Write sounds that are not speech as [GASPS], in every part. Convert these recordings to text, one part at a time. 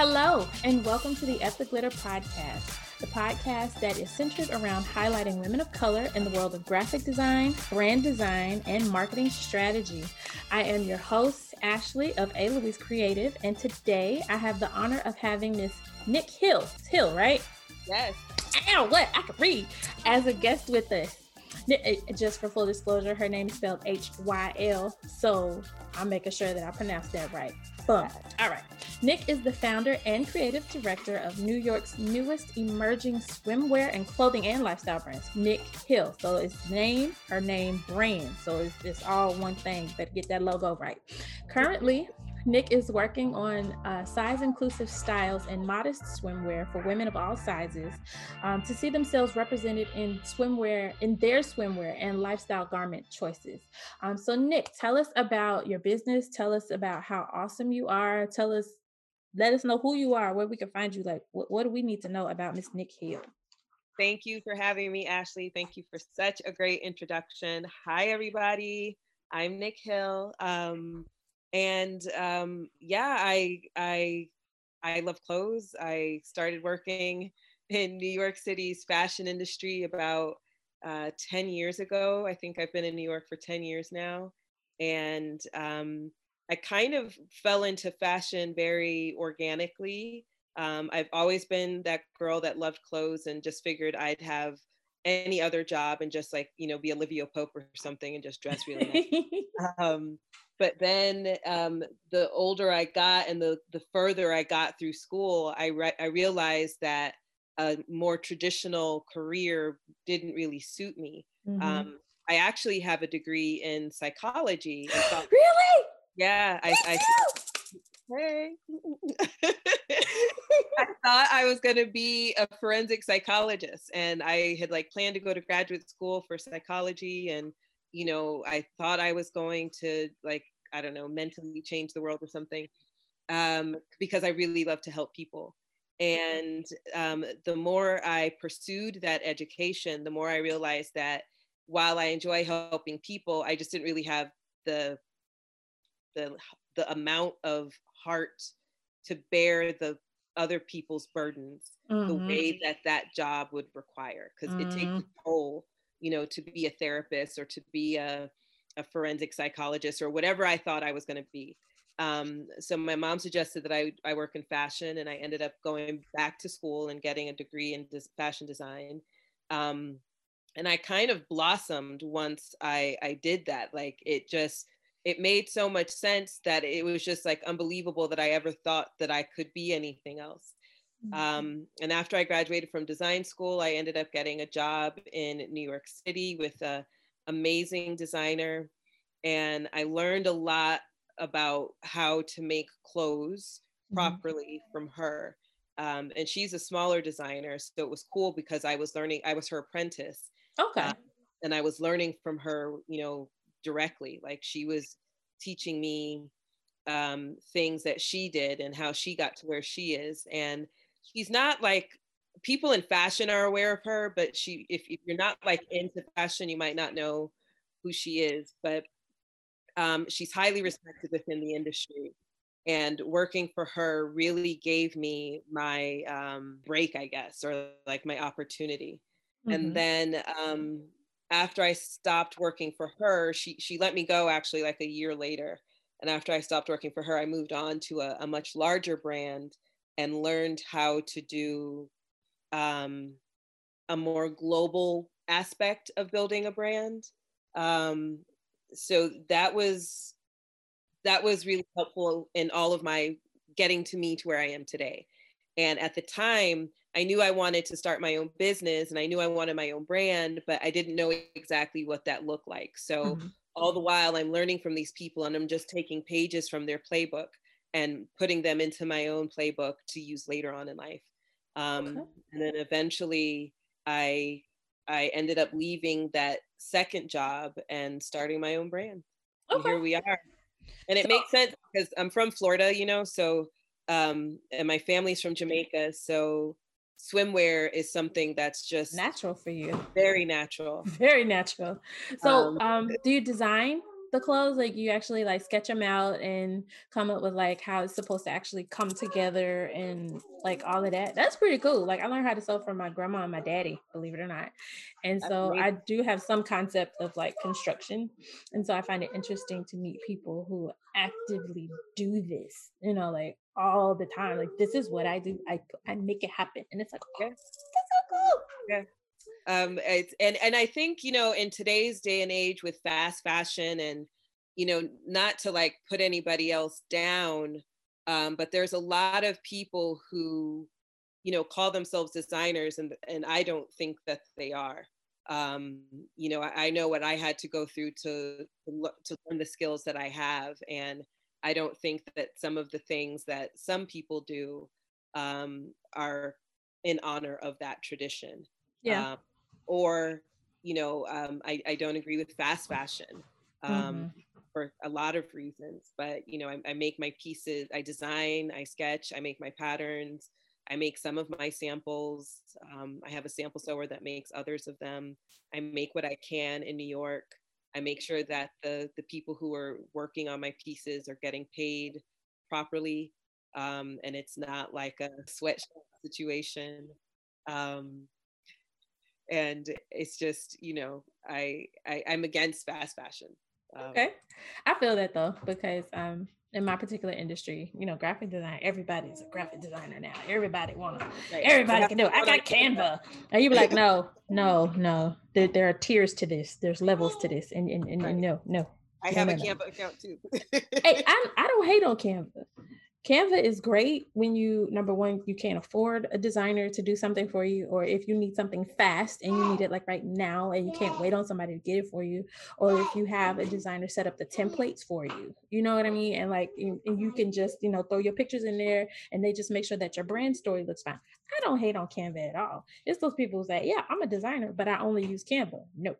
Hello, and welcome to the Epic Glitter Podcast, the podcast that is centered around highlighting women of color in the world of graphic design, brand design, and marketing strategy. I am your host, Ashley of A. Louise Creative, and today I have the honor of having Miss Nick Hyl. It's Hyl, right? Yes. Ow, what? I can read. As a guest with us. Eh, just for full disclosure, her name is spelled H Y L, so I'm making sure that I pronounce that right. Boom. All right. Nick is the founder and creative director of New York's newest emerging swimwear and clothing and lifestyle brands, Nick Hyl. So it's name, her name, brand. So it's, it's all one thing. Better get that logo right. Currently, Nick is working on uh, size inclusive styles and modest swimwear for women of all sizes um, to see themselves represented in swimwear, in their swimwear and lifestyle garment choices. Um, so, Nick, tell us about your business. Tell us about how awesome you are. Tell us, let us know who you are, where we can find you. Like, what, what do we need to know about Miss Nick Hyl? Thank you for having me, Ashley. Thank you for such a great introduction. Hi, everybody. I'm Nick Hyl. Um, and um, yeah, I I I love clothes. I started working [LAUGHS] in New York City's fashion industry about uh, 10 years ago. I think I've been in New York for 10 years now. And um, I kind of fell into fashion very organically. Um, I've always been that girl that loved clothes and just figured I'd have any other job and just like, you know, be Olivia Pope or something and just dress really nice. [LAUGHS] um, but then um, the older I got and the the further I got through school, I re- I realized that a more traditional career didn't really suit me. Mm-hmm. Um, I actually have a degree in psychology. Thought, [GASPS] really? Yeah, I. I hey. [LAUGHS] I thought I was going to be a forensic psychologist, and I had like planned to go to graduate school for psychology and you know, I thought I was going to like, I don't know, mentally change the world or something um, because I really love to help people. And um, the more I pursued that education, the more I realized that while I enjoy helping people, I just didn't really have the the the amount of heart to bear the other people's burdens mm-hmm. the way that that job would require because mm-hmm. it takes mm-hmm. a toll you know, to be a therapist or to be a, a forensic psychologist or whatever I thought I was going to be. Um, so my mom suggested that I, I work in fashion and I ended up going back to school and getting a degree in des- fashion design. Um, and I kind of blossomed once I, I did that. Like it just, it made so much sense that it was just like unbelievable that I ever thought that I could be anything else. Mm-hmm. Um, and after I graduated from design school, I ended up getting a job in New York City with a amazing designer. And I learned a lot about how to make clothes mm-hmm. properly from her. Um, and she's a smaller designer. So it was cool because I was learning, I was her apprentice. Okay. Uh, and I was learning from her, you know, directly. Like she was teaching me um, things that she did and how she got to where she is. And she's not like people in fashion are aware of her, but she if, if you're not like into fashion, you might not know who she is. But um, she's highly respected within the industry. And working for her really gave me my um, break, I guess, or like my opportunity. Mm-hmm. And then um, after I stopped working for her, she she let me go actually like a year later. And after I stopped working for her, I moved on to a, a much larger brand and learned how to do um, a more global aspect of building a brand. Um, so that was that was really helpful in all of my getting to me to where I am today. And at the time, I knew I wanted to start my own business and I knew I wanted my own brand, but I didn't know exactly what that looked like. So mm-hmm. all the while I'm learning from these people and I'm just taking pages from their playbook and putting them into my own playbook to use later on in life. Um, okay. And then eventually, I I ended up leaving that second job and starting my own brand. Okay. And here we are. And it so, makes sense because I'm from Florida, you know, so um, and my family's from Jamaica, so swimwear is something that's just natural for you. Very natural. [LAUGHS] Very natural. So, um, um do you design the clothes like you actually like sketch them out and come up with like how it's supposed to actually come together and like all of that. That's pretty cool like i learned how to sew from my grandma and my daddy believe it or not. And so i do have some concept of like construction and so i find it interesting to meet people who actively do this you know like all the time like this is what i do i i make it happen and it's like oh, that's so cool. Yeah um it's, and and i think you know in today's day and age with fast fashion and you know not to like put anybody else down um but there's a lot of people who you know call themselves designers and and i don't think that they are. Um you know i, I know what i had to go through to to learn the skills that i have and i don't think that some of the things that some people do um are in honor of that tradition. Yeah. Um, or you know um, I, I don't agree with fast fashion um, mm-hmm. for a lot of reasons but you know I, I, make my pieces i design i sketch i make my patterns i make some of my samples um, i have a sample sewer that makes others of them i make what i can in new york i make sure that the the people who are working on my pieces are getting paid properly um, and it's not like a sweatshop situation um, and it's just you know I, I i'm against fast fashion um, okay i feel that though because um in my particular industry, you know, graphic design, everybody's a graphic designer now. Everybody wanna, right. everybody can do it. I got Canva. And you be like, [LAUGHS] no, no, no. There, there are tiers to this. There's levels to this. And, and, and, and no, no. I have no, a no, Canva account too. hey, [LAUGHS] I, I don't hate on Canva. Canva is great when you number one you can't afford a designer to do something for you, or if you need something fast and you need it like right now and you can't wait on somebody to get it for you, or if you have a designer set up the templates for you, you know what I mean? And like and you can just you know throw your pictures in there and they just make sure that your brand story looks fine. I don't hate on Canva at all. It's those people who say, yeah, I'm a designer, but I only use Canva. No,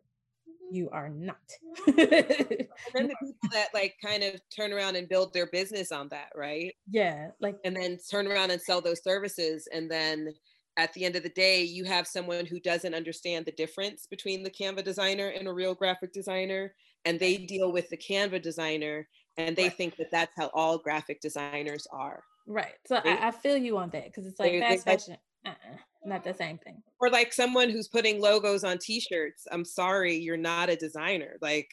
you are not. [LAUGHS] [LAUGHS] and then the people that like kind of turn around and build their business on that, right? Yeah, like and then turn around and sell those services and then at the end of the day you have someone who doesn't understand the difference between the Canva designer and a real graphic designer and they deal with the Canva designer and they right. think that that's how all graphic designers are. Right. So I, I, feel you on that because it's like they, fast they, fashion. Uh-uh not the same thing. Or like someone who's putting logos on t-shirts. I'm sorry, you're not a designer. Like,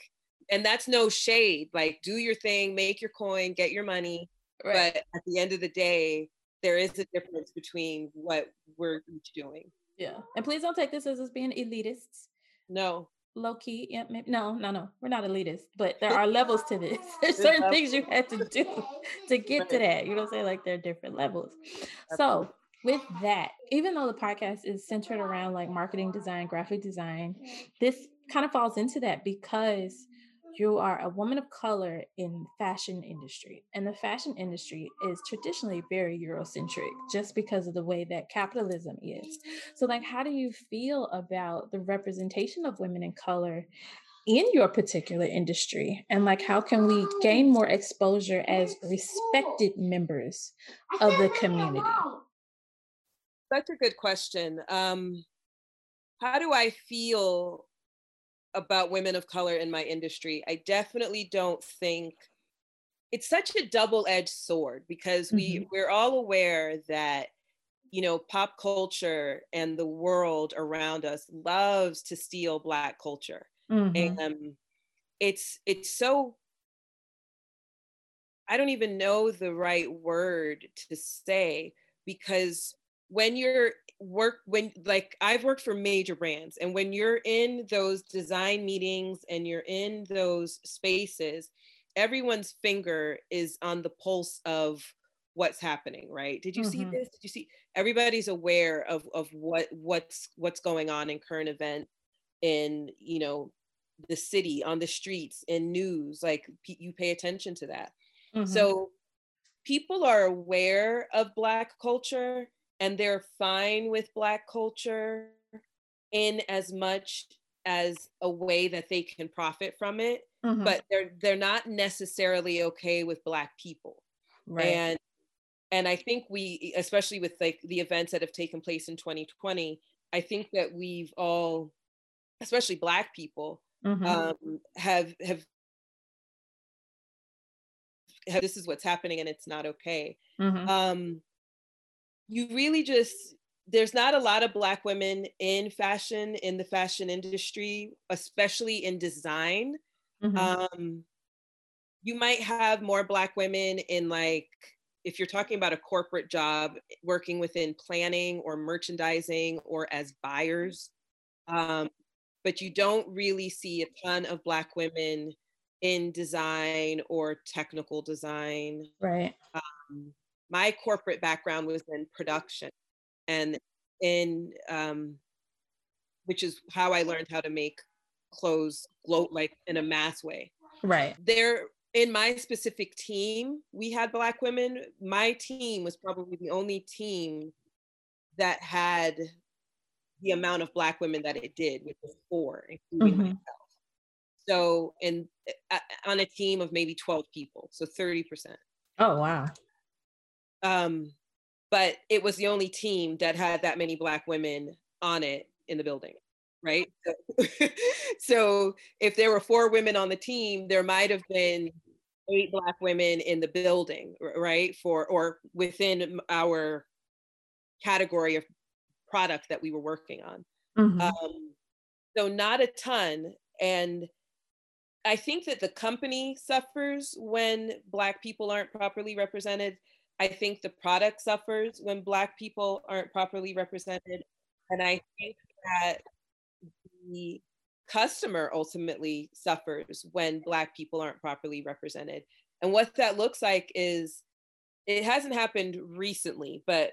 and that's no shade. Like, do your thing, make your coin, get your money. Right. But at the end of the day, there is a difference between what we're each doing. Yeah. And please don't take this as us being elitists. No. Low key. Yeah, maybe, no, no, no. We're not elitists, but there [LAUGHS] are levels to this. [LAUGHS] There's certain things you have to do to get to that. You know what I'm saying? Like there are different levels. So with that, even though the podcast is centered around like marketing design, graphic design, this kind of falls into that because you are a woman of color in fashion industry and the fashion industry is traditionally very eurocentric just because of the way that capitalism is. So like how do you feel about the representation of women in color in your particular industry? And like how can we gain more exposure as respected members of the community such a good question. Um, how do I feel about women of color in my industry? I definitely don't think it's such a double-edged sword because we mm-hmm. we're all aware that you know pop culture and the world around us loves to steal black culture mm-hmm. and um, it's it's so i don't even know the right word to say because when you're work when like I've worked for major brands and when you're in those design meetings and you're in those spaces everyone's finger is on the pulse of what's happening right did you mm-hmm. see this did you see everybody's aware of of what what's what's going on in current event in you know the city on the streets in news like p- you pay attention to that mm-hmm. so people are aware of black culture and they're fine with black culture in as much as a way that they can profit from it mm-hmm. but they're they're not necessarily okay with black people right and and i think we especially with like the events that have taken place in 2020 i think that we've all especially black people mm-hmm. um, have have this is what's happening and it's not okay mm-hmm. um you really just there's not a lot of black women in fashion in the fashion industry especially in design. Mm-hmm. um you might have more black women in like if you're talking about a corporate job working within planning or merchandising or as buyers um, but you don't really see a ton of black women in design or technical design. Right. Um, my corporate background was in production and in um, which is how i learned how to make clothes gloat like in a mass way right there in my specific team, we had Black women. My team was probably the only team that had the amount of Black women that it did, which was four, including mm-hmm. myself. So, in uh, on a team of maybe 12 people, so 30%. Oh, wow. Um, but it was the only team that had that many Black women on it in the building right? So, [LAUGHS] so, if there were four women on the team, there might have been eight black women in the building right for or within our category of product that we were working on mm-hmm. um, so not a ton and i think that the company suffers when black people aren't properly represented i think the product suffers when black people aren't properly represented and i think that the customer ultimately suffers when black people aren't properly represented. And what that looks like is it hasn't happened recently but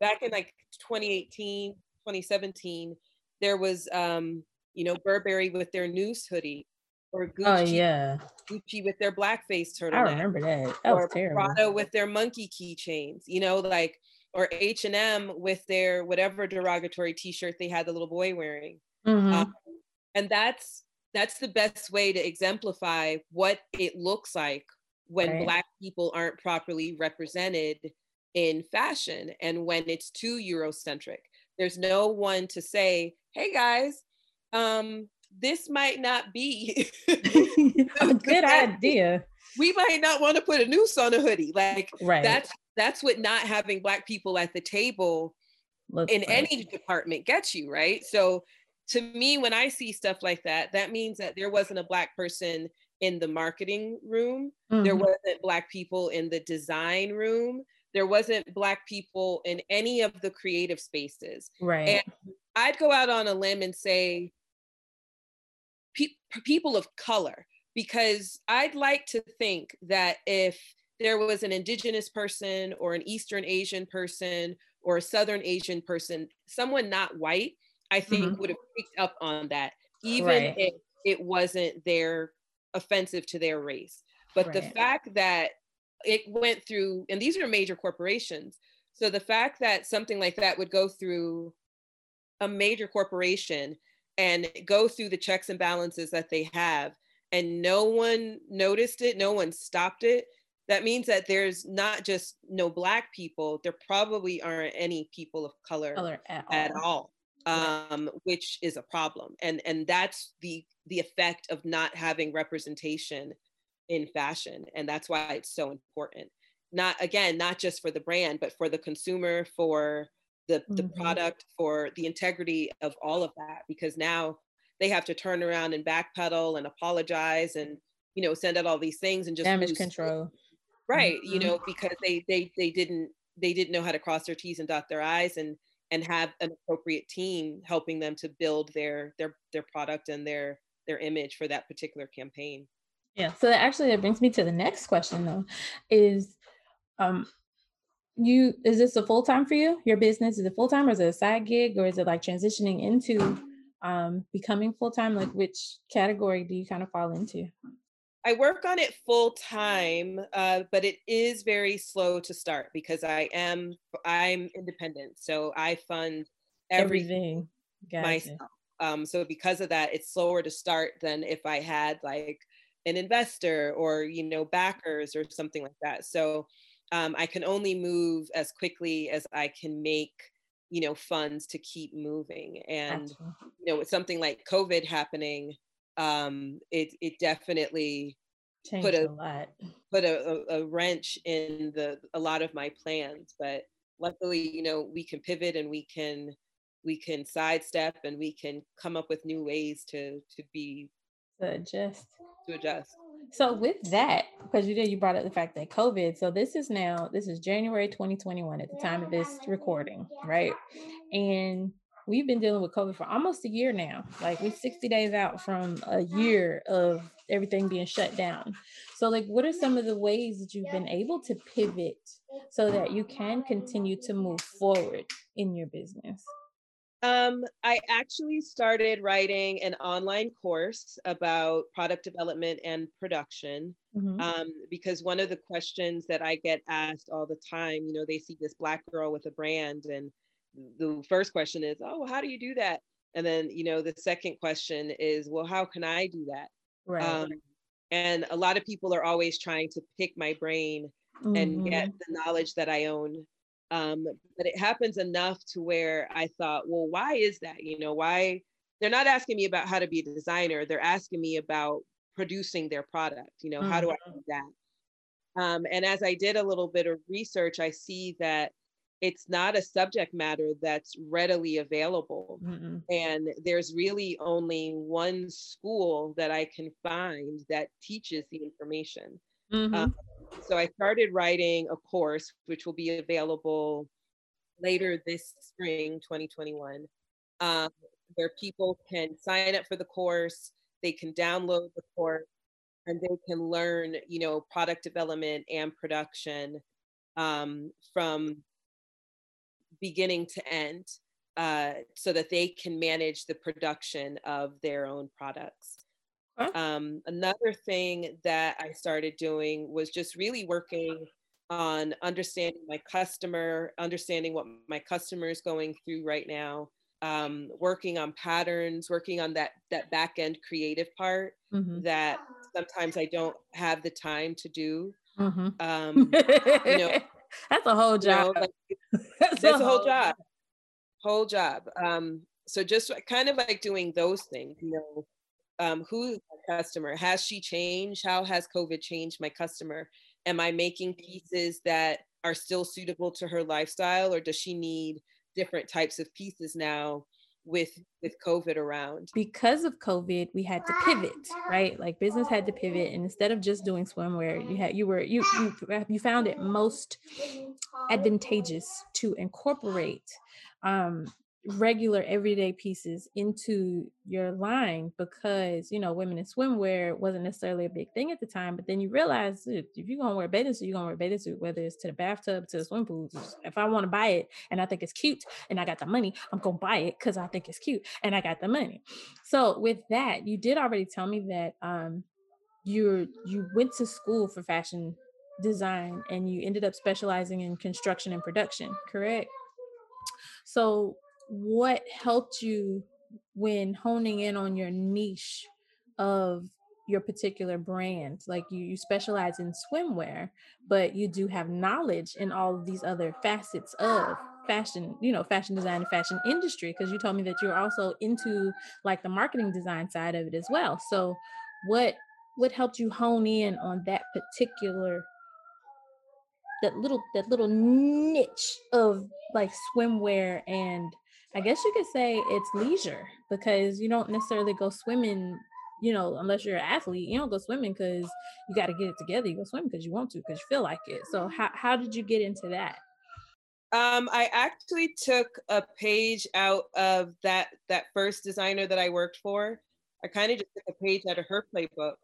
back in like 2018 2017 there was um you know burberry with their news hoodie or oh, Gucci, oh, yeah. Gucci with their blackface turtleneck. I remember that. That was terrible. Prada with their monkey keychains. You know, like or H and M with their whatever derogatory T-shirt they had the little boy wearing. Mm-hmm. Um, and that's that's the best way to exemplify what it looks like when right. black people aren't properly represented in fashion and when it's too eurocentric there's no one to say hey guys um this might not be [LAUGHS] a [LAUGHS] good idea we might not want to put a noose on a hoodie like right. that's that's what not having black people at the table Looks in like. any department gets you right so to me, when I see stuff like that, that means that there wasn't a black person in the marketing room. Mm-hmm. There wasn't black people in the design room. There wasn't black people in any of the creative spaces. Right. And I'd go out on a limb and say people of color, because I'd like to think that if there was an indigenous person or an Eastern Asian person or a Southern Asian person, someone not white, I think mm-hmm. would have picked up on that, even right. if it wasn't their offensive to their race. But right. the fact that it went through, and these are major corporations. So the fact that something like that would go through a major corporation and go through the checks and balances that they have, and no one noticed it, no one stopped it, that means that there's not just no black people, there probably aren't any people of color, color at, all. at all um, which is a problem. And and that's the the effect of not having representation in fashion. And that's why it's so important. Not again, not just for the brand, but for the consumer, for the, the mm-hmm. product, for the integrity of all of that. Because now they have to turn around and backpedal and apologize and you know send out all these things and just damage control. Right. Mm-hmm. You know, because they they they didn't they didn't know how to cross their T's and dot their I's and and have an appropriate team helping them to build their their their product and their their image for that particular campaign yeah so that actually that brings me to the next question though is um you is this a full-time for you your business is it full-time or is it a side gig or is it like transitioning into um becoming full-time like which category do you kind of fall into I work on it full time, uh, but it is very slow to start because I am I'm independent, so I fund everything, everything. myself. Um, so because of that, it's slower to start than if I had like an investor or you know backers or something like that. So um, I can only move as quickly as I can make you know funds to keep moving. And you know, with something like COVID happening um, it it definitely Changed put a, a lot. put a, a, a wrench in the a lot of my plans. But luckily, you know, we can pivot and we can we can sidestep and we can come up with new ways to to be to adjust to adjust so with that because you did you brought up the fact that covid so this is now this is january 2021 at the time of this recording right? And we've been dealing with covid for almost a year now like we're 60 days out from a year of everything being shut down. So like what are some of the ways that you've been able to pivot so that you can continue to move forward in your business um, I actually started writing an online course about product development and production mm-hmm. um, because one of the questions that I get asked all the time, you know, they see this black girl with a brand, and the first question is, "Oh, how do you do that?" And then, you know, the second question is, "Well, how can I do that?" Right. Um, and a lot of people are always trying to pick my brain mm-hmm. and get mm-hmm. the knowledge that I own um, but it happens enough to where I thought, well, why is that? You know, why they're not asking me about how to be a designer, they're asking me about producing their product. You know, mm-hmm. how do I mm-hmm. do that? Um, and as I did a little bit of research, I see that it's not a subject matter that's readily available. Mm-mm. And there's really only one school that I can find that teaches the information. Mm-hmm. Um, so I started writing a course, which will be available later this spring, 2021, um, where people can sign up for the course, they can download the course, and they can learn, you know, product development and production um, from beginning to end, uh, so that they can manage the production of their own products. Um, another thing that I started doing was just really working on understanding my customer, understanding what my customer is going through right now, um, working on patterns, working on that that back end creative part mm-hmm. that sometimes I don't have the time to do. Mm-hmm. Um, you know, [LAUGHS] that's a whole job. You know, like, that's, [LAUGHS] that's, a whole job. Whole job. Um, so just kind of like doing those things, you know, um, who is my customer? Has she changed? How has COVID changed my customer? Am I making pieces that are still suitable to her lifestyle, or does she need different types of pieces now with with COVID around? Because of COVID, we had to pivot, right? Like business had to pivot, and instead of just doing swimwear, you had you were you you you found it most advantageous to incorporate um, regular everyday pieces into your line because you know women in swimwear wasn't necessarily a big thing at the time but then you realize if you're gonna wear a bathing suit you're gonna wear a bathing suit whether it's to the bathtub to the swim pool if i want to buy it and i think it's cute and i got the money i'm gonna buy it because i think it's cute and i got the money. So with that you did already tell me that um you you went to school for fashion design and you ended up specializing in construction and production correct? So what helped you when honing in on your niche of your particular brand? Like you, you specialize in swimwear but you do have knowledge in all of these other facets of fashion you know fashion design and fashion industry because you told me that you're also into like the marketing design side of it as well. So what what helped you hone in on that particular that little that little niche of like swimwear and I guess you could say it's leisure because you don't necessarily go swimming, you know, unless you're an athlete. You don't go swimming because you got to get it together. You go swim because you want to, because you feel like it. So how how did you get into that? Um, I actually took a page out of that that first designer that I worked for. I kind of just took a page out of her playbook,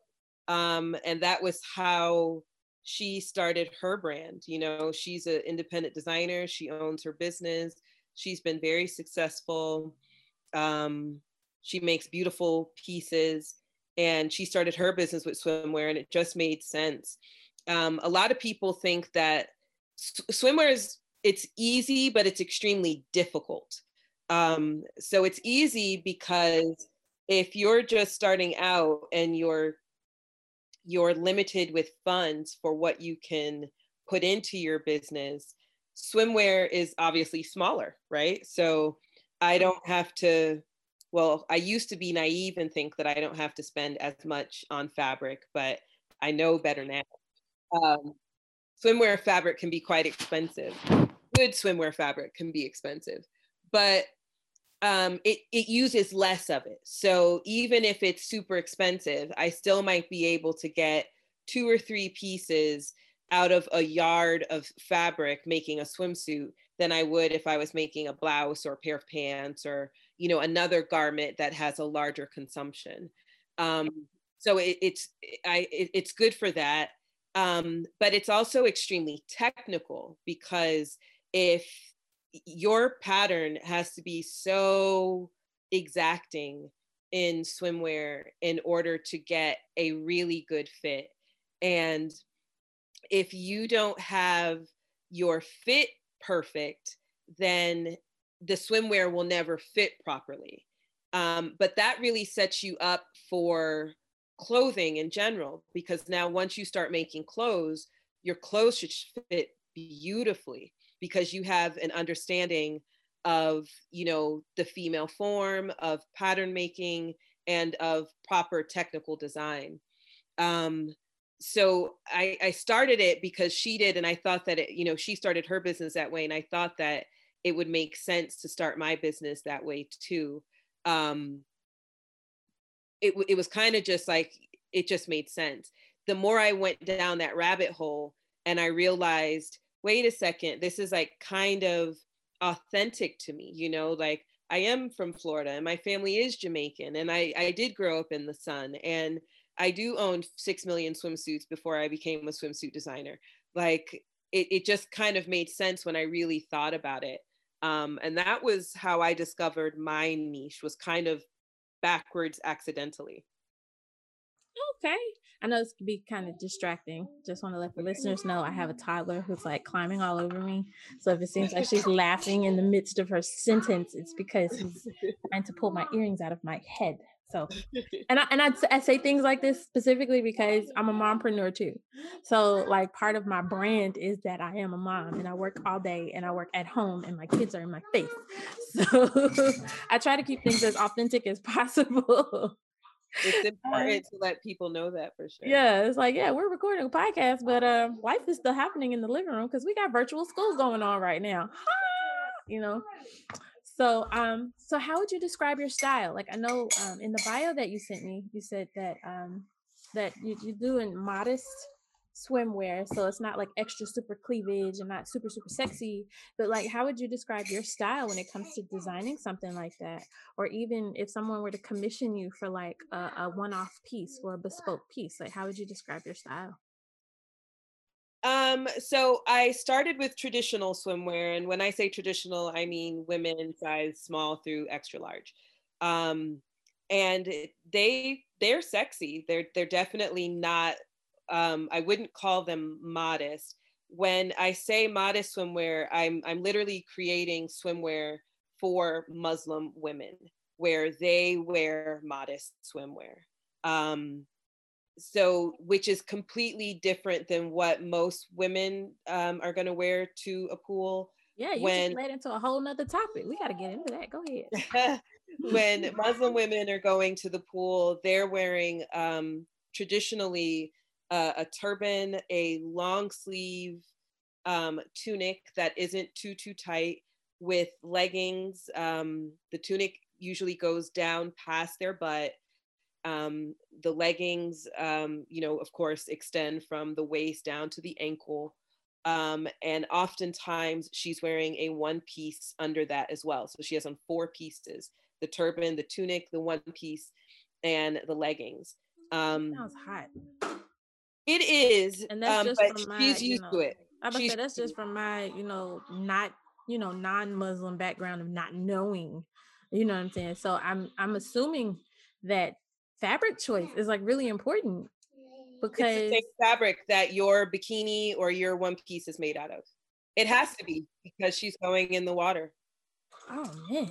um, and that was how she started her brand. You know, she's an independent designer. She owns her business. She's been very successful. Um, she makes beautiful pieces, and she started her business with swimwear, and it just made sense. Um, a lot of people think that swimwear is it's easy, but it's extremely difficult. Um, so it's easy because if you're just starting out and you're you're limited with funds for what you can put into your business swimwear is obviously smaller, right? So I don't have to, well, I used to be naive and think that I don't have to spend as much on fabric, but I know better now. Um, swimwear fabric can be quite expensive. Good swimwear fabric can be expensive, but um, it, it uses less of it. So even if it's super expensive, I still might be able to get two or three pieces out of a yard of fabric making a swimsuit than I would if I was making a blouse or a pair of pants or you know another garment that has a larger consumption. Um, so it, it's I it, it's good for that, um, but it's also extremely technical because if your pattern has to be so exacting in swimwear in order to get a really good fit. And if you don't have your fit perfect, then the swimwear will never fit properly. Um, but that really sets you up for clothing in general, because now once you start making clothes, your clothes should fit beautifully because you have an understanding of you know the female form of pattern making and of proper technical design um, so I, I started it because she did and i thought that it you know she started her business that way and i thought that it would make sense to start my business that way too. Um, it, it was kind of just like it just made sense. The more i went down that rabbit hole and i realized wait a second, this is like kind of authentic to me, you know, like I am from Florida and my family is Jamaican and I, I did grow up in the sun and I do own 6 million swimsuits before I became a swimsuit designer. Like it, it just kind of made sense when I really thought about it. Um, and that was how I discovered my niche was kind of backwards accidentally. Okay. I know this could be kind of distracting. Just want to let the listeners know I have a toddler who's like climbing all over me. So if it seems like she's laughing in the midst of her sentence, it's because he's [LAUGHS] trying to pull my earrings out of my head. So, [LAUGHS] and I and I, I say things like this specifically because I'm a mompreneur too. So, like part of my brand is that I am a mom and I work all day and I work at home and my kids are in my face. So, [LAUGHS] I try to keep things as authentic as possible it's important to let people know that for sure. Yeah, it's like, yeah, we're recording a podcast, but uh, life is still happening in the living room because we got virtual school going on right now. you know. So, um, so how would you describe your style? Like, I know um, in the bio that you sent me, you said that um, that you, you're doing modest swimwear so it's not like extra super cleavage and not super super sexy but like how would you describe your style when it comes to designing something like that or even if someone were to commission you for like a, a one-off piece or a bespoke piece like how would you describe your style um so i started with traditional swimwear and when i say traditional i mean women size small through extra large um and they they're sexy they're they're definitely not um, I wouldn't call them modest. When I say modest swimwear, I'm, I'm literally creating swimwear for Muslim women where they wear modest swimwear. Um, so, which is completely different than what most women um, are going to wear to a pool. Yeah, you when, just led into a whole nother topic. We got to get into that. Go ahead. [LAUGHS] when Muslim women are going to the pool, they're wearing um, traditionally uh, a turban, a long sleeve um, tunic that isn't too too tight with leggings. Um, the tunic usually goes down past their butt. Um, the leggings, um, you know, of course, extend from the waist down to the ankle. Um, and oftentimes she's wearing a one piece under that as well. So she has on four pieces the turban, the tunic, the one piece, and the leggings. Um, sounds hot. It is, and that's um, just but my, she's used know, to it. I say that's just from my, you know, not, you know, non-Muslim background of not knowing, you know what I'm saying. So I'm, I'm assuming that fabric choice is like really important because it's the fabric that your bikini or your one piece is made out of. It has to be because she's going in the water. Oh man.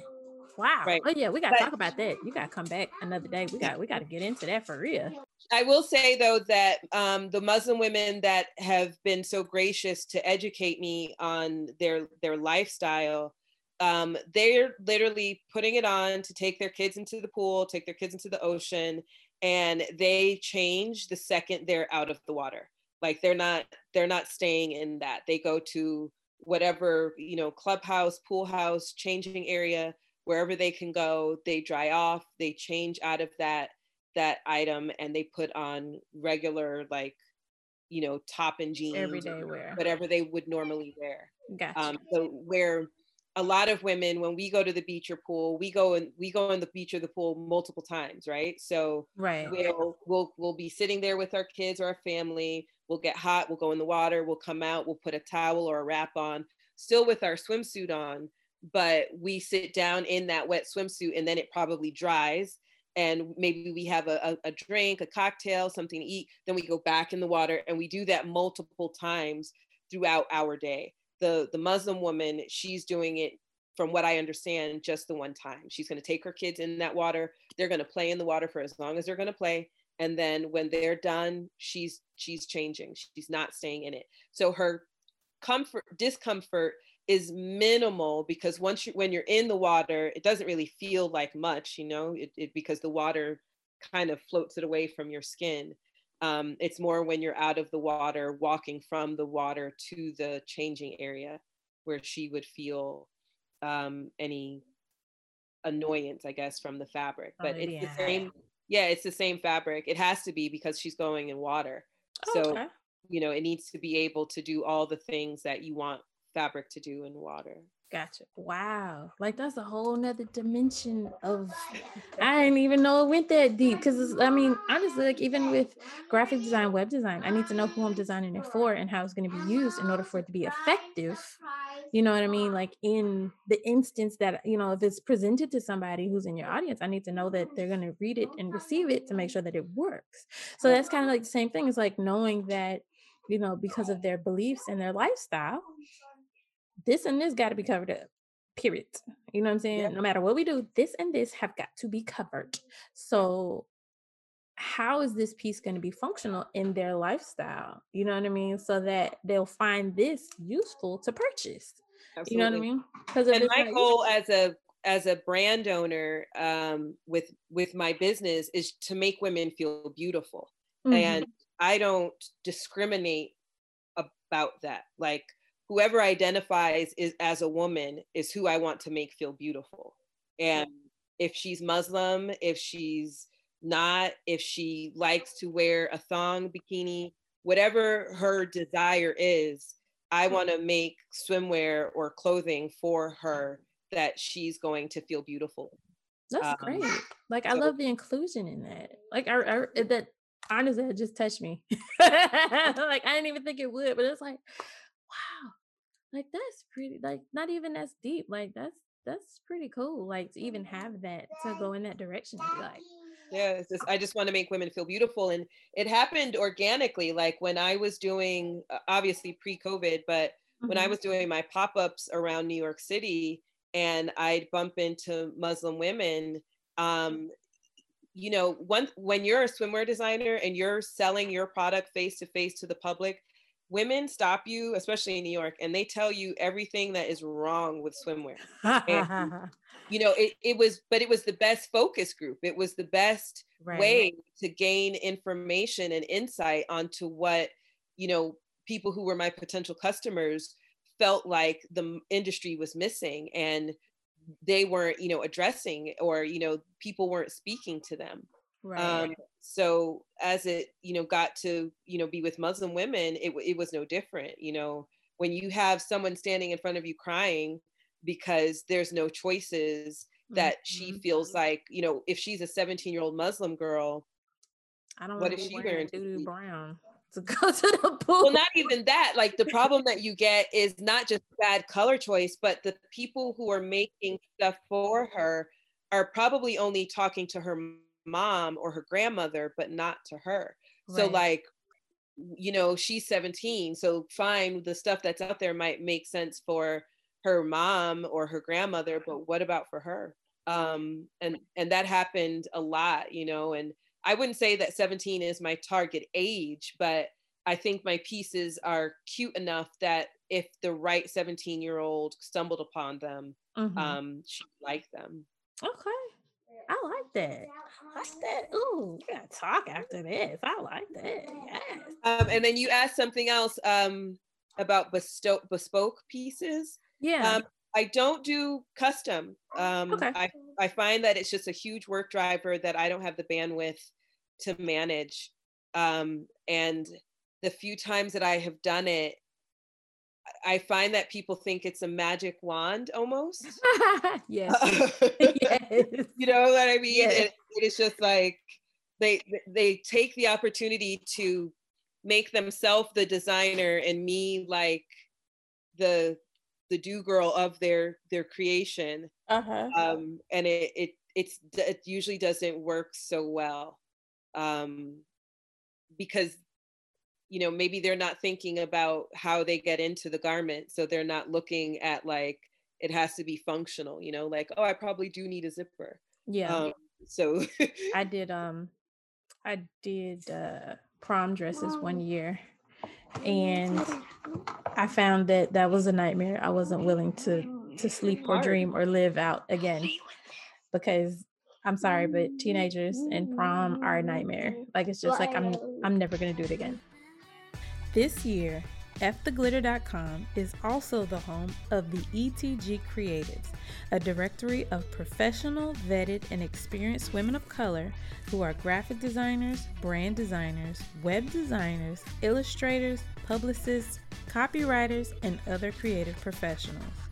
Wow. Right. Oh yeah, we gotta but, talk about that. You gotta come back another day. We got we gotta get into that for real. I will say though that um, the Muslim women that have been so gracious to educate me on their their lifestyle, um, they're literally putting it on to take their kids into the pool, take their kids into the ocean, and they change the second they're out of the water. Like they're not they're not staying in that. They go to whatever you know clubhouse pool house changing area wherever they can go they dry off they change out of that that item and they put on regular like you know top and jeans everyday wear. whatever they would normally wear. Gotcha. um so where a lot of women when we go to the beach or pool we go and we go in the beach or the pool multiple times right? So right. we'll we'll we'll be sitting there with our kids or our family. We'll get hot we'll go in the water we'll come out we'll put a towel or a wrap on still with our swimsuit on but we sit down in that wet swimsuit and then it probably dries and maybe we have a, a, a drink a cocktail something to eat then we go back in the water and we do that multiple times throughout our day the the muslim woman she's doing it from what i understand just the one time. She's going to take her kids in that water they're going to play in the water for as long as they're going to play and then when they're done she's she's changing she's not staying in it. So her comfort discomfort is minimal because once you when you're in the water it doesn't really feel like much you know? It, it because the water kind of floats it away from your skin um, it's more when you're out of the water walking from the water to the changing area where she would feel um, any annoyance i guess from the fabric but oh, it's yeah. the same yeah it's the same fabric it has to be because she's going in water so okay. you know it needs to be able to do all the things that you want fabric to do in water. Gotcha. Wow. Like that's a whole nother dimension of I didn't even know it went that deep. Cause I mean, honestly, like even with graphic design, web design, I need to know who I'm designing it for and how it's going to be used in order for it to be effective. You know what I mean? Like in the instance that, you know, if it's presented to somebody who's in your audience, I need to know that they're going to read it and receive it to make sure that it works. So that's kind of like the same thing. It's like knowing that, you know, because of their beliefs and their lifestyle, this and this got to be covered up. Period. You know what I'm saying? Yep. No matter what we do, this and this have got to be covered. So how is this piece going to be functional in their lifestyle? You know what I mean? So that they'll find this useful to purchase. Absolutely. You know what I mean? Because and my goal as a as a brand owner um, with with my business is to make women feel beautiful, mm-hmm. and I don't discriminate about that. Like whoever identifies is, as a woman is who I want to make feel beautiful. And if she's Muslim, if she's not, if she likes to wear a thong bikini, whatever her desire is, I want to make swimwear or clothing for her that she's going to feel beautiful. That's um, great. Like I love the inclusion in that. Like I, I that honestly it just touched me. [LAUGHS] [LAUGHS] like I didn't even think it would, but it's like, wow, like that's pretty like not even that's deep like that's that's pretty cool like to even have that to go in that direction like yeah just, i just want to make women feel beautiful and it happened organically like when i was doing obviously pre-covid but mm-hmm. when i mm-hmm. was doing my pop-ups around new york city and i'd bump into muslim women um, you know one when you're a swimwear designer and you're selling your product face to face to the public women stop you, especially in New York, and they tell you everything that is wrong with swimwear. and, [LAUGHS] you know, it, it was, but it was the best focus group. It was the best right. way to gain information and insight onto what, you know, people who were my potential customers felt like the industry was missing and they weren't, you know, addressing or, you know, people weren't speaking to them. Right. Um, so as it, you know, got to, you know, be with Muslim women, it, it was no different. You know, when you have someone standing in front of you crying because there's no choices that mm-hmm. she feels like, you know, if she's a 17 year old Muslim girl, I don't know what is she wearing? Doo brown [LAUGHS] to go to the pool. Well, not even that. Like the problem that you get is not just bad color choice, but the people who are making stuff for her are probably only talking to her mom or her grandmother, but not to her. Right. So like, you know, she's 17. So fine, the stuff that's out there might make sense for her mom or her grandmother, but what about for her? Um, and and that happened a lot, you know, and I wouldn't say that 17 is my target age, but I think my pieces are cute enough that if the right 17 year old stumbled upon them, mm-hmm. um, she'd like them. Okay. I like that. I that. Ooh, we gotta talk after this. I like that. Yes. Um, and then you asked something else um, about bestow- bespoke pieces. Yeah. Um, I don't do custom. Um, Okay. I, I find that it's just a huge work driver that I don't have the bandwidth to manage. Um, and the few times that I have done it, I find that people think it's a magic wand almost. [LAUGHS] yes. [LAUGHS] yes. you know what I mean? Yes. It, it is just like they they take the opportunity to make themselves the designer and me like the the do girl of their their creation Uh-huh. um and it it it's it usually doesn't work so well um because you know maybe they're not thinking about how they get into the garment so they're not looking at like it has to be functional you know like oh i probably do need a zipper yeah. um so I did um I did uh prom dresses one year and I found that that was a nightmare. I wasn't willing to to sleep or dream or live out again because I'm sorry, but teenagers and prom are a nightmare. Like it's just like I'm I'm never gonna do it again. This year, ftheglitter.com is also the home of the FTG Creatives, a directory of professional, vetted, and experienced women of color who are graphic designers, brand designers, web designers, illustrators, publicists, copywriters, and other creative professionals.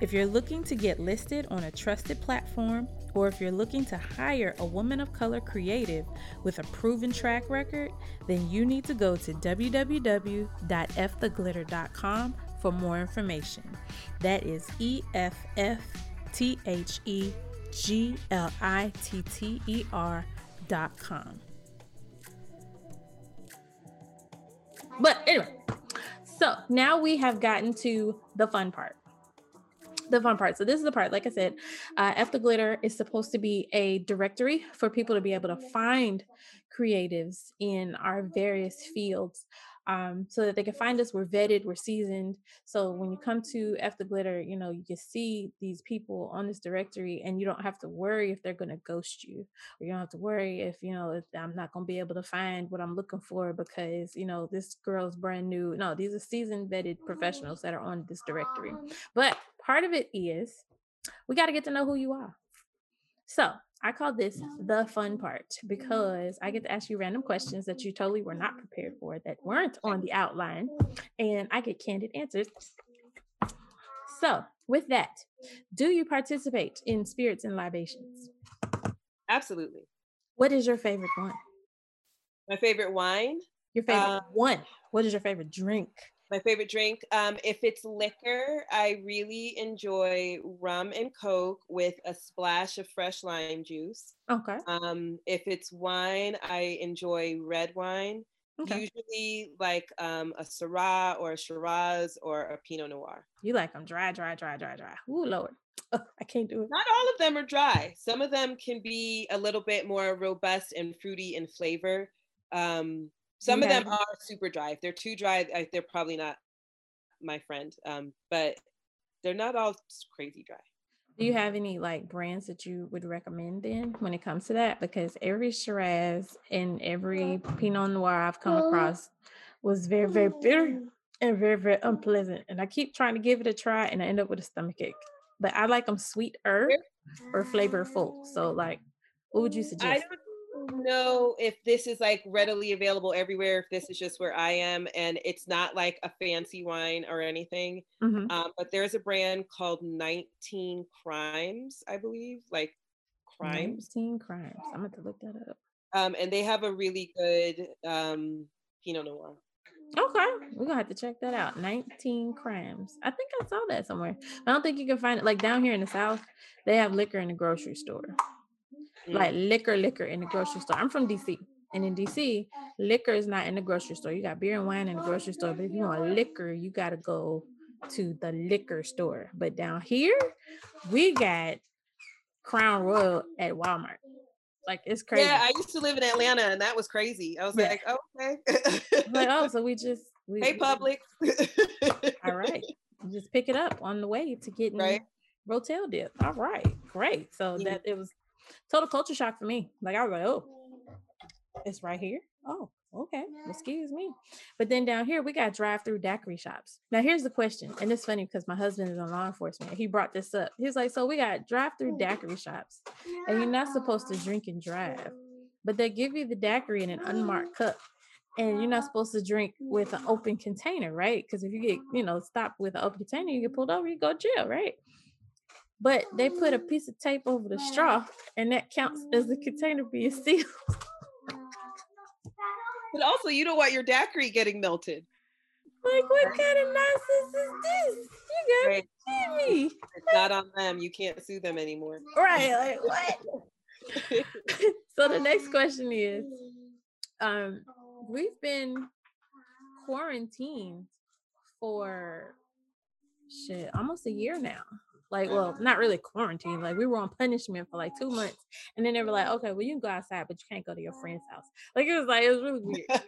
If you're looking to get listed on a trusted platform, or if you're looking to hire a woman of color creative with a proven track record, then you need to go to www.ftheglitter.com for more information. That is E F F T H E G L I T T E R dot com. But anyway, so now we have gotten to the fun part the fun part. So this is the part, like I said, uh, F the Glitter is supposed to be a directory for people to be able to find creatives in our various fields. Um, so that they can find us. We're vetted, we're seasoned. So when you come to F the Glitter, you know, you can see these people on this directory and you don't have to worry if they're going to ghost you or you don't have to worry if, you know, if I'm not going to be able to find what I'm looking for because, you know, this girl's brand new. No, these are seasoned vetted professionals that are on this directory. But part of it is we got to get to know who you are. So I call this the fun part because I get to ask you random questions that you totally were not prepared for, that weren't on the outline, and I get candid answers. So, with that, do you participate in spirits and libations? absolutely What is your favorite one? my favorite wine Your favorite Uh, one. What is your favorite drink? My favorite drink um if it's liquor i really enjoy rum and coke with a splash of fresh lime juice Okay. um if it's wine i enjoy red wine Okay. usually like um a syrah or a shiraz or a pinot noir You like them dry, dry, dry, dry, dry. Ooh, Lord. [LAUGHS] I can't do it. not all of them are dry some of them can be a little bit more robust and fruity in flavor um some of them are super dry if they're too dry I, they're probably not my friend um but they're not all crazy dry Do you have any like brands that you would recommend then when it comes to that? Because every Shiraz and every Pinot Noir I've come across was very, very bitter and very, very unpleasant. And I keep trying to give it a try and I end up with a stomach ache. But I like them sweeter or flavorful. So like, what would you i suggest? don't know if this is like readily available everywhere if this is just where i am and it's not like a fancy wine or anything Mhm. um, but there's a brand called 19 crimes i believe like crimes 19 crimes. I'm going to look that up. um, and they have a really good um, pinot noir Okay, we're gonna have to check that out. 19 crimes. I think I saw that somewhere. I don't think you can find it like down here in the south. They have liquor in the grocery store, Mm. like liquor, liquor in the grocery store. I'm from DC, and in DC, liquor is not in the grocery store. You got beer and wine in the grocery store, but if you want liquor, you got to go to the liquor store. But down here, we got Crown Royal at Walmart. Like it's crazy. yeah i used to live in atlanta and that was crazy i was Yeah. like oh, okay like oh, [LAUGHS] so we just we, hey public All right. [LAUGHS] You Just pick it up on the way to getting Right. Rotel dip. All right. Great. So that it was total culture shock for me. Like I was like, oh, mm-hmm. it's right here. Oh, okay. Excuse me. But then down here we got drive-through daiquiri shops. Now here's the question, and it's funny because my husband is in law enforcement. He brought this up. He's like, so we got drive-through mm-hmm. daiquiri shops, and you're not supposed to drink and drive, but they give you the daiquiri in an mm-hmm. unmarked cup. And you're not supposed to drink with an open container, right? Because if you get, you know, stopped with an open container, you get pulled over, you go to jail, right? But they put a piece of tape over the straw, and that counts as the container being sealed. [LAUGHS] But also, you don't want your daiquiri getting melted. Like, what kind of nonsense is this? You got right. me. It's not on them. You can't sue them anymore. Right. Like, what? [LAUGHS] so the next question is um, we've been quarantined for shit almost a year now like well not really quarantine like we were on punishment for like two months and then they were like okay well you can go outside but you can't go to your friend's house. Like it was like it was really weird.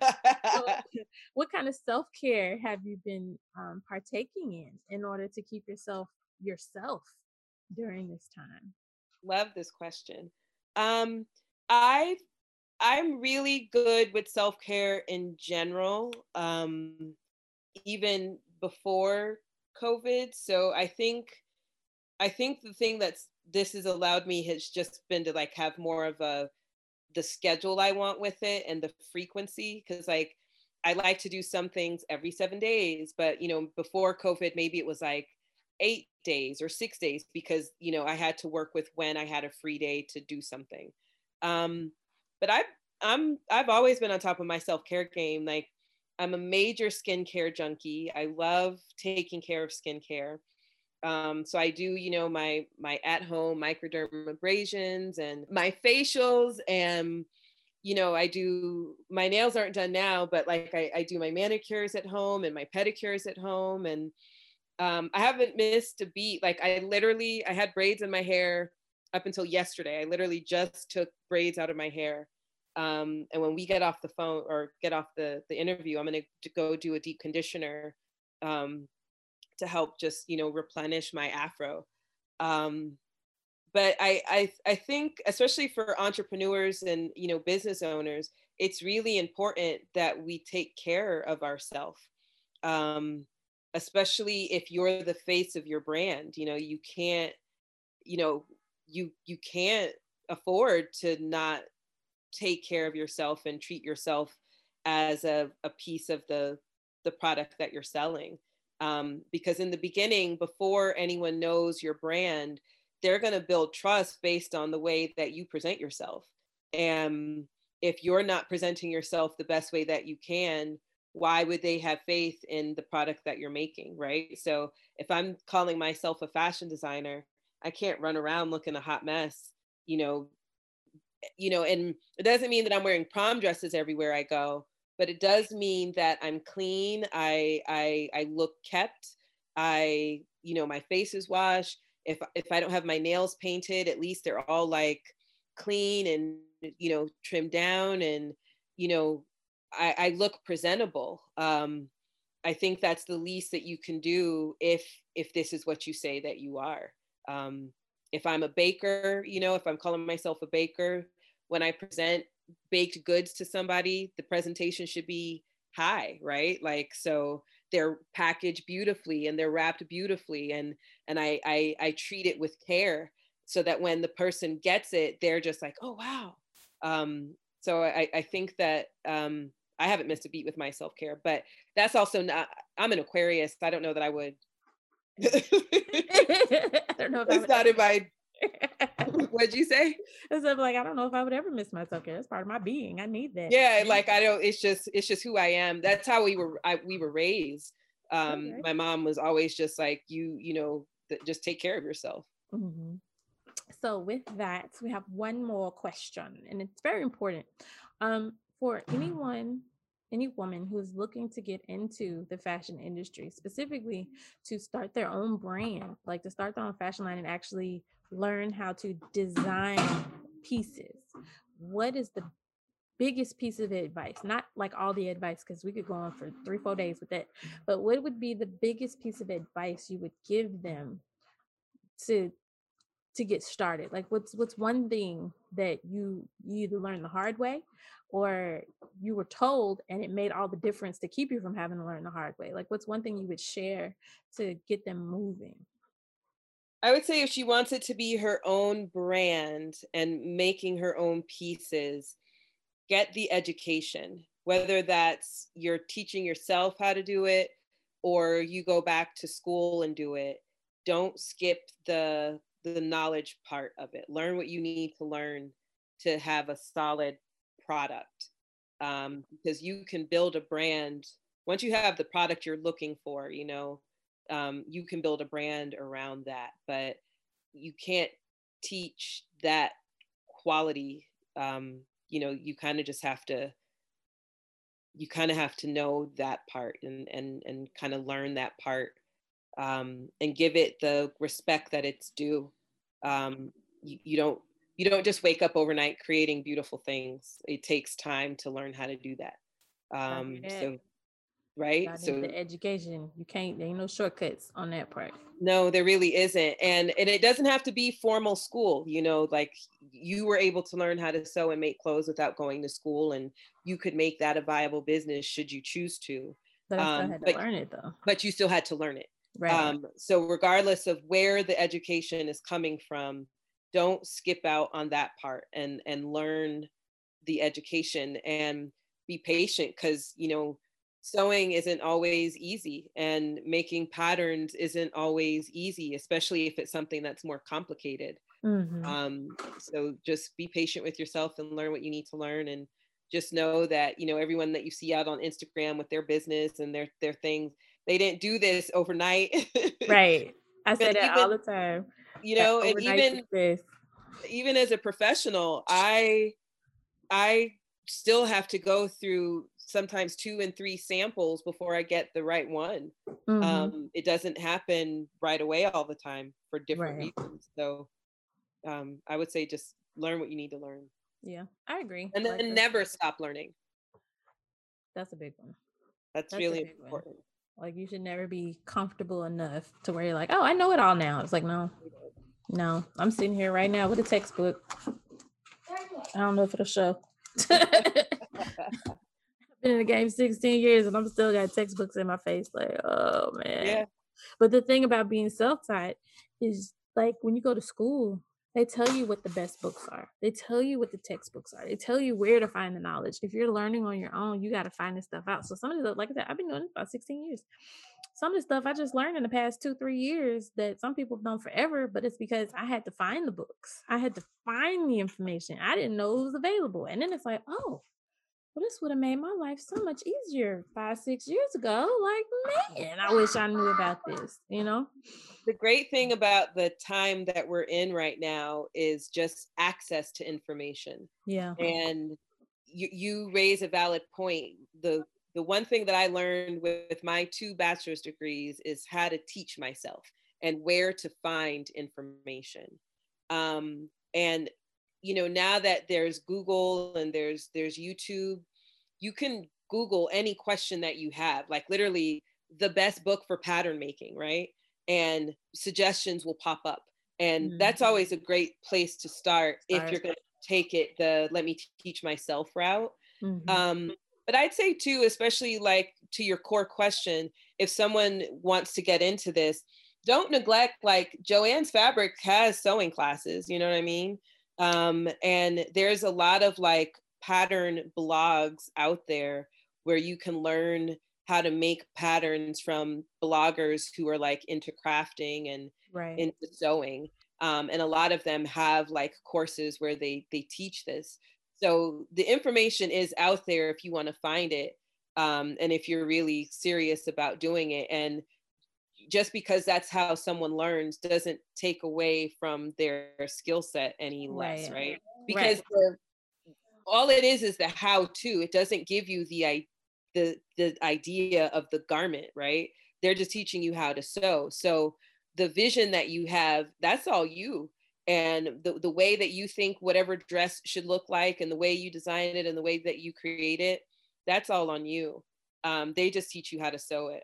So, [LAUGHS] [LAUGHS] what kind of self-care have you been um, partaking in in order to keep yourself yourself during this time? Love this question. Um i i'm really good with self-care in general um even before covid so i think I think the thing that's this has allowed me has just been to like have more of a the schedule I want with it and the frequency because like I like to do some things every 7 days but you know before covid maybe it was like 8 days or 6 days because you know I had to work with when I had a free day to do something. Um but I've I'm I've always been on top of my self-care game. Like I'm a major skincare junkie. I love taking care of skincare um, so I do, you know, my my at home microdermabrasions and my facials and you know, I do my nails aren't done now, but like I, I do my manicures at home and my pedicures at home. And um, I haven't missed a beat. Like I literally I had braids in my hair up until yesterday. I literally just took braids out of my hair. Um, and when we get off the phone or get off the the interview, I'm gonna go do a deep conditioner um, to help just you know replenish my afro. Um, but I, I i think especially for entrepreneurs and you know business owners it's really important that we take care of ourselves um, especially if you're the face of your brand. You know you can't you know you you can't afford to not take care of yourself and treat yourself as a, a piece of the the product that you're selling um, because in the beginning before anyone knows your brand they're going to build trust based on the way that you present yourself. And if you're not presenting yourself the best way that you can why would they have faith in the product that you're making right? So if i'm calling myself a fashion designer i can't run around looking a hot mess you know you know and it doesn't mean that i'm wearing prom dresses everywhere i go but it does mean that I'm clean. I I I look kept. I you know my face is washed. If if I don't have my nails painted, at least they're all like clean and you know trimmed down and you know I, I look presentable. Um, I think that's the least that you can do if if this is what you say that you are. Um, if I'm a baker, you know, if I'm calling myself a baker, when I present, baked goods to somebody, the presentation should be high, right? Like so they're packaged beautifully and they're wrapped beautifully and and I I, I treat it with care so that when the person gets it, they're just like, oh wow. Um, so I, I think that um, I haven't missed a beat with my self care, but that's also not. I'm an Aquarius. I don't know that I would. [LAUGHS] I don't know if [LAUGHS] it's not in my [LAUGHS] What'd you say? Because I'm like, I don't know if I would ever miss my self care. That's part of my being. I need that. Yeah, like I don't. It's just, it's just who I am. That's how we were. I, we were raised. Um, okay. My mom was always just like, you, you know, th- just take care of yourself. Mm-hmm. So with that, we have one more question, and it's very important. Um, for anyone any woman who's looking to get into the fashion industry, specifically to start their own brand, like to start their own fashion line and actually learn how to design pieces. What is the biggest piece of advice? Not like all the advice, because we could go on for three, four days with it, but what would be the biggest piece of advice you would give them to to get started? Like what's what's one thing that you you either learned the hard way or you were told and it made all the difference to keep you from having to learn the hard way? Like what's one thing you would share to get them moving? I would say if she wants it to be her own brand and making her own pieces, get the education, whether that's you're teaching yourself how to do it or you go back to school and do it. Don't skip the the knowledge part of it. Learn what you need to learn to have a solid product. Um, because you can build a brand once you have the product you're looking for, you know, um, you can build a brand around that, but you can't teach that quality. Um, you know, you kind of just have to you kind of have to know that part and and and kind of learn that part um, and give it the respect that it's due. Um, you, you don't you don't just wake up overnight creating beautiful things. It takes time to learn how to do that. Um, so right? So the education. You can't there ain't no shortcuts on that part. No there really isn't and and it doesn't have to be formal school you know like you were able to learn how to sew and make clothes without going to school and you could make that a viable business should you choose to but um, had to but, learn it though. but you still had to learn it. Right. Um, so regardless of where the education is coming from don't skip out on that part and and learn the education and be patient because you know sewing isn't always easy and making patterns isn't always easy especially if it's something that's more complicated. Mm-hmm. um, so just be patient with yourself and learn what you need to learn and just know that you know everyone that you see out on instagram with their business and their their things they didn't do this overnight. [LAUGHS] Right. I say that even, all the time you know and even even as a professional i i still have to go through sometimes two and three samples before I get the right one. Mm-hmm. Um, it doesn't happen right away all the time for different right. reasons. So um, I would say just learn what you need to learn. Yeah, I agree. And then like never stop learning. That's a big one. That's, That's really important. One. Like you should never be comfortable enough to where you're like, oh, I know it all now. It's like, no, no. I'm sitting here right now with a textbook. I don't know if it'll show. [LAUGHS] been in the game 16 years and I'm still got textbooks in my face. Like, oh man. Yeah. But the thing about being self-taught is like when you go to school, they tell you what the best books are. They tell you what the textbooks are. They tell you where to find the knowledge. If you're learning on your own, you got to find this stuff out. So some of the like I said, I've been doing this about 16 years. Some of the stuff I just learned in the past two, three years that some people have known forever, but it's because I had to find the books. I had to find the information. I didn't know it was available. And then it's like, oh, well, this would have made my life so much easier five, six years ago. Like, man, I wish I knew about this, you know? The great thing about the time that we're in right now is just access to information. Yeah. And you, you raise a valid point. The the one thing that I learned with, with my two bachelor's degrees is how to teach myself and where to find information. Um, and you know now that there's google and there's there's youtube you can google any question that you have like literally the best book for pattern making right? And suggestions will pop up. And mm-hmm. that's always a great place to start if you're going to take it the let me teach myself route. Mm-hmm. um, but i'd say too especially like to your core question if someone wants to get into this don't neglect like joanne's fabric has sewing classes you know what i mean um, and there's a lot of like pattern blogs out there where you can learn how to make patterns from bloggers who are like into crafting and right. into sewing. Um, and a lot of them have like courses where they they teach this. So the information is out there if you want to find it, um, and if you're really serious about doing it. And just because that's how someone learns doesn't take away from their skill set any less, right? right? Because right. The, all it is is the how to. It doesn't give you the the the idea of the garment, right? They're just teaching you how to sew. So the vision that you have, that's all you. And the, the way that you think whatever dress should look like and the way you design it and the way that you create it, that's all on you. Um, they just teach you how to sew it.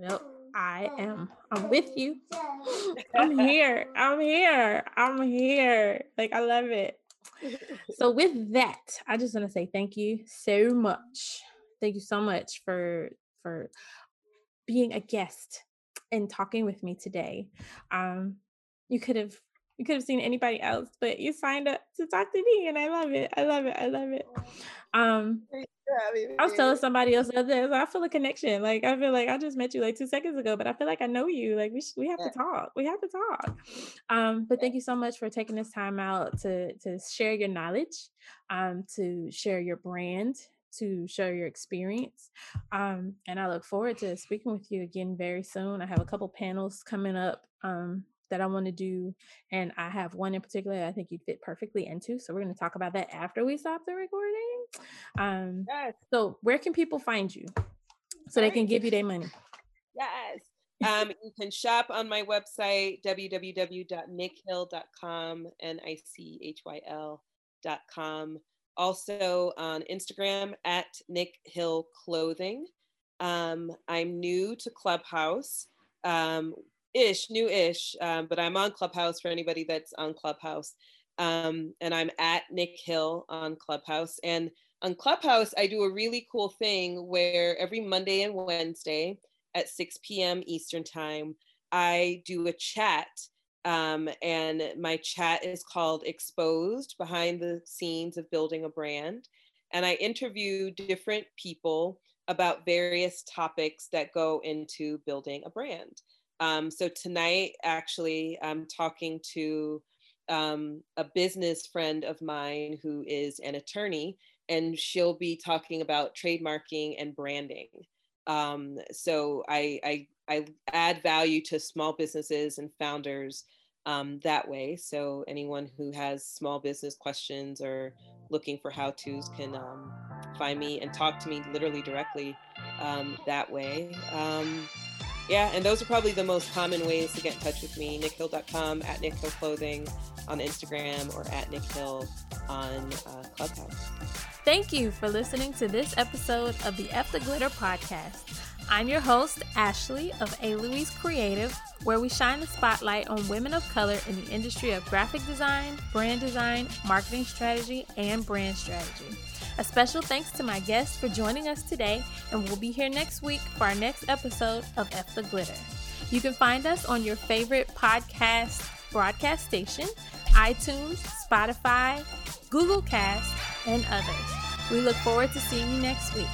Yep. I am. I'm with you. [LAUGHS] [GASPS] I'm here. I'm here. I'm here. Like I love it. So [LAUGHS] with that, I just want to say thank you so much. Thank you so much for for being a guest and talking with me today. Um, you could have you could have seen anybody else, but you signed up to talk to me, and I love it. I love it. I love it. Um, I was telling somebody else other day, I feel a connection. Like I feel like I just met you like two seconds ago, but I feel like I know you. Like we sh- we have yeah. to talk. We have to talk. Um, but thank you so much for taking this time out to to share your knowledge, um, to share your brand, to share your experience. Um, and I look forward to speaking with you again very soon. I have a couple panels coming up um, that I want to do. And I have one in particular I think you'd fit perfectly into. So we're going to talk about that after we stop the recording. Um, yes. So, where can people find you so they can give you their money? Yes. [LAUGHS] Um, you can shop on my website, www.nickhyl.com, N I C H Y L.com. Also on Instagram at Nick Hyl Clothing. Um, I'm new to Clubhouse. Um, ish, new ish, um, but I'm on Clubhouse for anybody that's on Clubhouse. Um, and I'm at Nick Hyl on Clubhouse. And on Clubhouse, I do a really cool thing where every Monday and Wednesday at 6 p.m. Eastern Time, I do a chat. Um, and my chat is called Exposed Behind the Scenes of Building a Brand. And I interview different people about various topics that go into building a brand. Um, so tonight, actually, I'm talking to um, a business friend of mine who is an attorney, and she'll be talking about trademarking and branding. Um, so I, I, I add value to small businesses and founders um, that way. So anyone who has small business questions or looking for how tos can um, find me and talk to me literally directly um, that way. Um, yeah, and those are probably the most common ways to get in touch with me. NickHyl.com, at NickHyl Clothing on Instagram, or at NickHyl on uh, Clubhouse. Thank you for listening to this episode of the F the Glitter podcast. I'm your host, Ashley of A. Louise Creative, where we shine the spotlight on women of color in the industry of graphic design, brand design, marketing strategy, and brand strategy. A special thanks to my guests for joining us today, and we'll be here next week for our next episode of F the Glitter. You can find us on your favorite podcast broadcast station, iTunes, Spotify, Google Cast, and others. We look forward to seeing you next week.